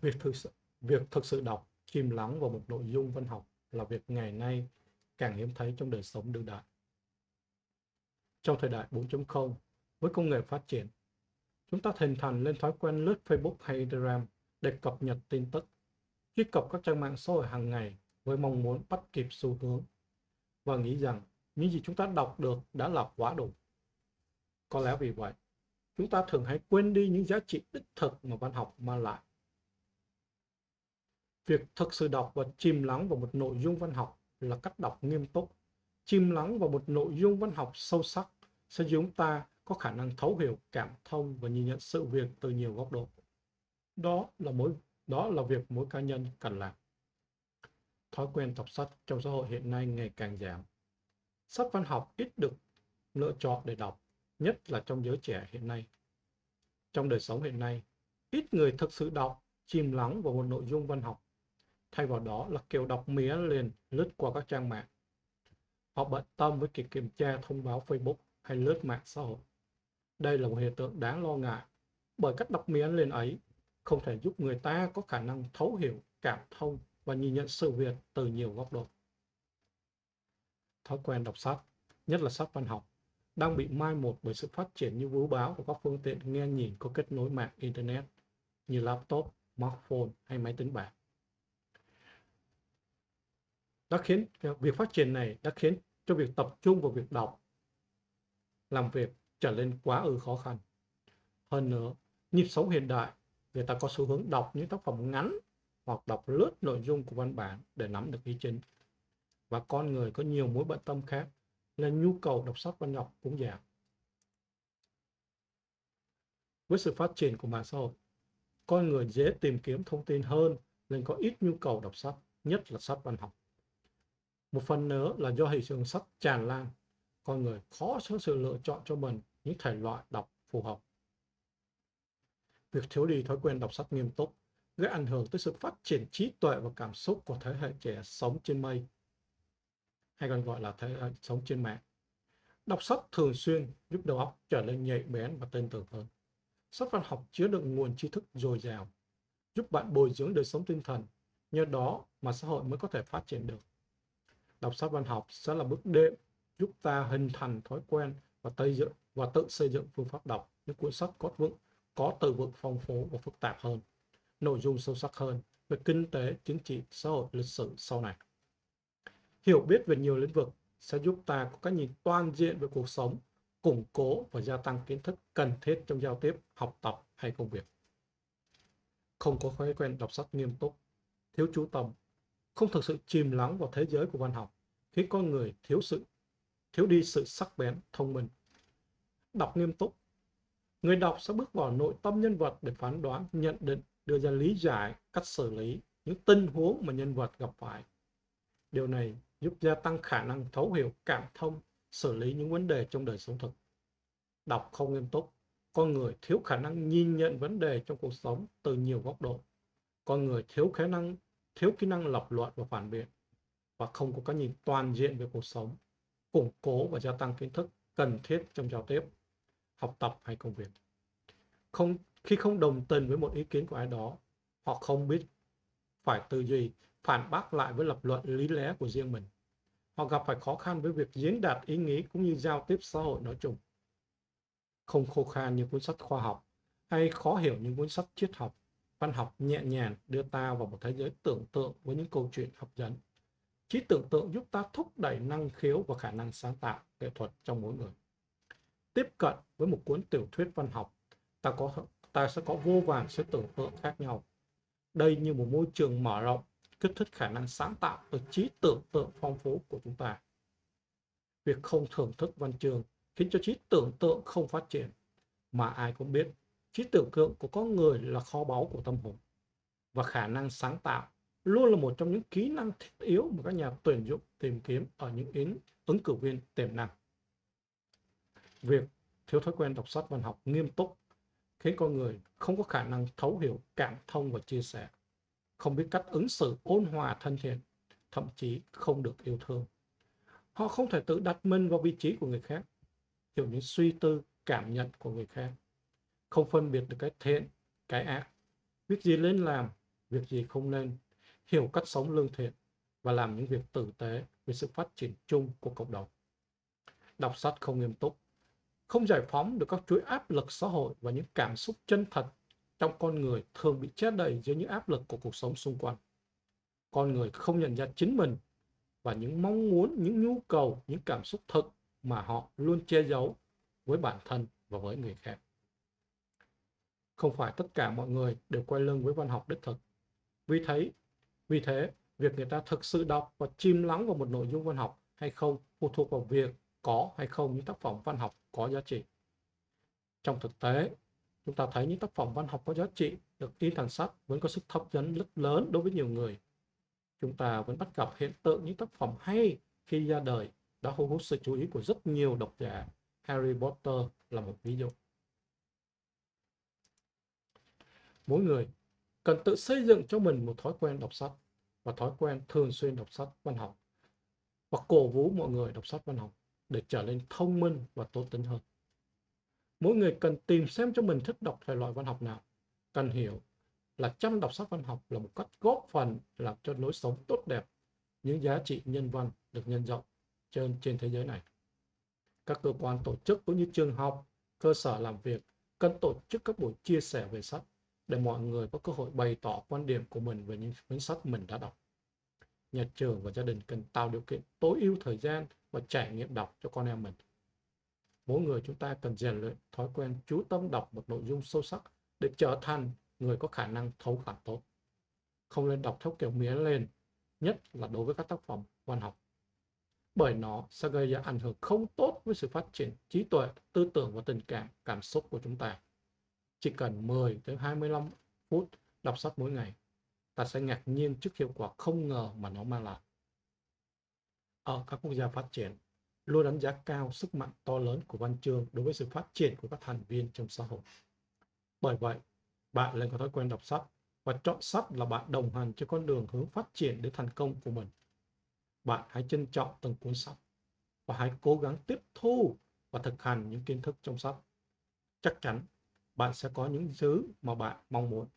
Việc thực sự, việc thực sự đọc, chìm lắng vào một nội dung văn học là việc ngày nay càng hiếm thấy trong đời sống đương đại. Trong thời đại 4.0, với công nghệ phát triển, chúng ta hình thành lên thói quen lướt Facebook hay Instagram để cập nhật tin tức, truy cập các trang mạng xã hội hàng ngày với mong muốn bắt kịp xu hướng và nghĩ rằng những gì chúng ta đọc được đã là quá đủ. Có lẽ vì vậy, chúng ta thường hay quên đi những giá trị đích thực mà văn học mang lại. Việc thực sự đọc và chìm lắng vào một nội dung văn học là cách đọc nghiêm túc. Chìm lắng vào một nội dung văn học sâu sắc sẽ giúp chúng ta có khả năng thấu hiểu, cảm thông và nhìn nhận sự việc từ nhiều góc độ. Đó là mối đó là việc mỗi cá nhân cần làm. Thói quen đọc sách trong xã hội hiện nay ngày càng giảm. Sách văn học ít được lựa chọn để đọc, nhất là trong giới trẻ hiện nay. Trong đời sống hiện nay, ít người thực sự đọc, chìm lắng vào một nội dung văn học. Thay vào đó là kiểu đọc mía liền lướt qua các trang mạng. Họ bận tâm với việc kiểm tra thông báo Facebook hay lướt mạng xã hội. Đây là một hiện tượng đáng lo ngại, bởi cách đọc mía lên ấy không thể giúp người ta có khả năng thấu hiểu, cảm thông và nhìn nhận sự việc từ nhiều góc độ. Thói quen đọc sách, nhất là sách văn học, đang bị mai một bởi sự phát triển như vũ báo của các phương tiện nghe nhìn có kết nối mạng Internet như laptop, smartphone hay máy tính bảng. Đã khiến việc phát triển này đã khiến cho việc tập trung vào việc đọc, làm việc trở nên quá ư khó khăn. Hơn nữa, nhịp sống hiện đại, người ta có xu hướng đọc những tác phẩm ngắn hoặc đọc lướt nội dung của văn bản để nắm được ý chính. Và con người có nhiều mối bận tâm khác nên nhu cầu đọc sách văn học cũng giảm. Với sự phát triển của mạng xã hội, con người dễ tìm kiếm thông tin hơn nên có ít nhu cầu đọc sách, nhất là sách văn học. Một phần nữa là do thị trường sách tràn lan, con người khó có sự lựa chọn cho mình những thể loại đọc phù hợp. Việc thiếu đi thói quen đọc sách nghiêm túc gây ảnh hưởng tới sự phát triển trí tuệ và cảm xúc của thế hệ trẻ sống trên mây, hay còn gọi là thế hệ sống trên mạng. Đọc sách thường xuyên giúp đầu óc trở nên nhạy bén và tên tưởng hơn. Sách văn học chứa đựng nguồn tri thức dồi dào, giúp bạn bồi dưỡng đời sống tinh thần, nhờ đó mà xã hội mới có thể phát triển được. Đọc sách văn học sẽ là bước đệm giúp ta hình thành thói quen và xây dựng và tự xây dựng phương pháp đọc những cuốn sách có vững có từ vựng phong phú và phức tạp hơn, nội dung sâu sắc hơn về kinh tế, chính trị, xã hội, lịch sử sau này. Hiểu biết về nhiều lĩnh vực sẽ giúp ta có cái nhìn toàn diện về cuộc sống, củng cố và gia tăng kiến thức cần thiết trong giao tiếp, học tập hay công việc. Không có thói quen đọc sách nghiêm túc, thiếu chú tâm, không thực sự chìm lắng vào thế giới của văn học, khiến con người thiếu sự thiếu đi sự sắc bén, thông minh. Đọc nghiêm túc Người đọc sẽ bước vào nội tâm nhân vật để phán đoán, nhận định, đưa ra lý giải, cách xử lý những tình huống mà nhân vật gặp phải. Điều này giúp gia tăng khả năng thấu hiểu, cảm thông, xử lý những vấn đề trong đời sống thực. Đọc không nghiêm túc, con người thiếu khả năng nhìn nhận vấn đề trong cuộc sống từ nhiều góc độ. Con người thiếu khả năng thiếu kỹ năng lập luận và phản biện và không có cái nhìn toàn diện về cuộc sống, củng cố và gia tăng kiến thức cần thiết trong giao tiếp học tập hay công việc. Không khi không đồng tình với một ý kiến của ai đó, họ không biết phải tư duy, phản bác lại với lập luận lý lẽ của riêng mình. Họ gặp phải khó khăn với việc diễn đạt ý nghĩ cũng như giao tiếp xã hội nói chung. Không khô khan như cuốn sách khoa học hay khó hiểu những cuốn sách triết học, văn học nhẹ nhàng đưa ta vào một thế giới tưởng tượng với những câu chuyện hấp dẫn. Trí tưởng tượng giúp ta thúc đẩy năng khiếu và khả năng sáng tạo, nghệ thuật trong mỗi người. Tiếp cận với một cuốn tiểu thuyết văn học, ta có ta sẽ có vô vàn sự tưởng tượng khác nhau. Đây như một môi trường mở rộng, kích thích khả năng sáng tạo và trí tưởng tượng phong phú của chúng ta. Việc không thưởng thức văn chương khiến cho trí tưởng tượng không phát triển, mà ai cũng biết trí tưởng tượng của con người là kho báu của tâm hồn và khả năng sáng tạo luôn là một trong những kỹ năng thiết yếu mà các nhà tuyển dụng tìm kiếm ở những ứng, ứng cử viên tiềm năng việc thiếu thói quen đọc sách văn học nghiêm túc khiến con người không có khả năng thấu hiểu, cảm thông và chia sẻ, không biết cách ứng xử ôn hòa thân thiện, thậm chí không được yêu thương. Họ không thể tự đặt mình vào vị trí của người khác, hiểu những suy tư, cảm nhận của người khác, không phân biệt được cái thiện, cái ác, việc gì nên làm, việc gì không nên, hiểu cách sống lương thiện và làm những việc tử tế vì sự phát triển chung của cộng đồng. Đọc sách không nghiêm túc, không giải phóng được các chuỗi áp lực xã hội và những cảm xúc chân thật trong con người thường bị che đậy dưới những áp lực của cuộc sống xung quanh. Con người không nhận ra chính mình và những mong muốn, những nhu cầu, những cảm xúc thực mà họ luôn che giấu với bản thân và với người khác. Không phải tất cả mọi người đều quay lưng với văn học đích thực. Vì thế, vì thế, việc người ta thực sự đọc và chìm lắng vào một nội dung văn học hay không phụ thuộc vào việc có hay không những tác phẩm văn học có giá trị. Trong thực tế, chúng ta thấy những tác phẩm văn học có giá trị được in thành sách vẫn có sức hấp dẫn rất lớn đối với nhiều người. Chúng ta vẫn bắt gặp hiện tượng những tác phẩm hay khi ra đời đã thu hút sự chú ý của rất nhiều độc giả. Harry Potter là một ví dụ. Mỗi người cần tự xây dựng cho mình một thói quen đọc sách và thói quen thường xuyên đọc sách văn học và cổ vũ mọi người đọc sách văn học để trở nên thông minh và tốt tính hơn. Mỗi người cần tìm xem cho mình thích đọc thể loại văn học nào. Cần hiểu là chăm đọc sách văn học là một cách góp phần làm cho lối sống tốt đẹp, những giá trị nhân văn được nhân rộng trên trên thế giới này. Các cơ quan tổ chức cũng như trường học, cơ sở làm việc cần tổ chức các buổi chia sẻ về sách để mọi người có cơ hội bày tỏ quan điểm của mình về những cuốn sách mình đã đọc. Nhà trường và gia đình cần tạo điều kiện tối ưu thời gian và trải nghiệm đọc cho con em mình. Mỗi người chúng ta cần rèn luyện thói quen chú tâm đọc một nội dung sâu sắc để trở thành người có khả năng thấu cảm tốt. Không nên đọc theo kiểu miến lên, nhất là đối với các tác phẩm văn học. Bởi nó sẽ gây ra ảnh hưởng không tốt với sự phát triển trí tuệ, tư tưởng và tình cảm, cảm xúc của chúng ta. Chỉ cần 10 tới 25 phút đọc sách mỗi ngày, ta sẽ ngạc nhiên trước hiệu quả không ngờ mà nó mang lại. Ở các quốc gia phát triển, luôn đánh giá cao sức mạnh to lớn của văn chương đối với sự phát triển của các thành viên trong xã hội. Bởi vậy, bạn nên có thói quen đọc sách và chọn sách là bạn đồng hành trên con đường hướng phát triển đến thành công của mình. Bạn hãy trân trọng từng cuốn sách và hãy cố gắng tiếp thu và thực hành những kiến thức trong sách. Chắc chắn bạn sẽ có những thứ mà bạn mong muốn.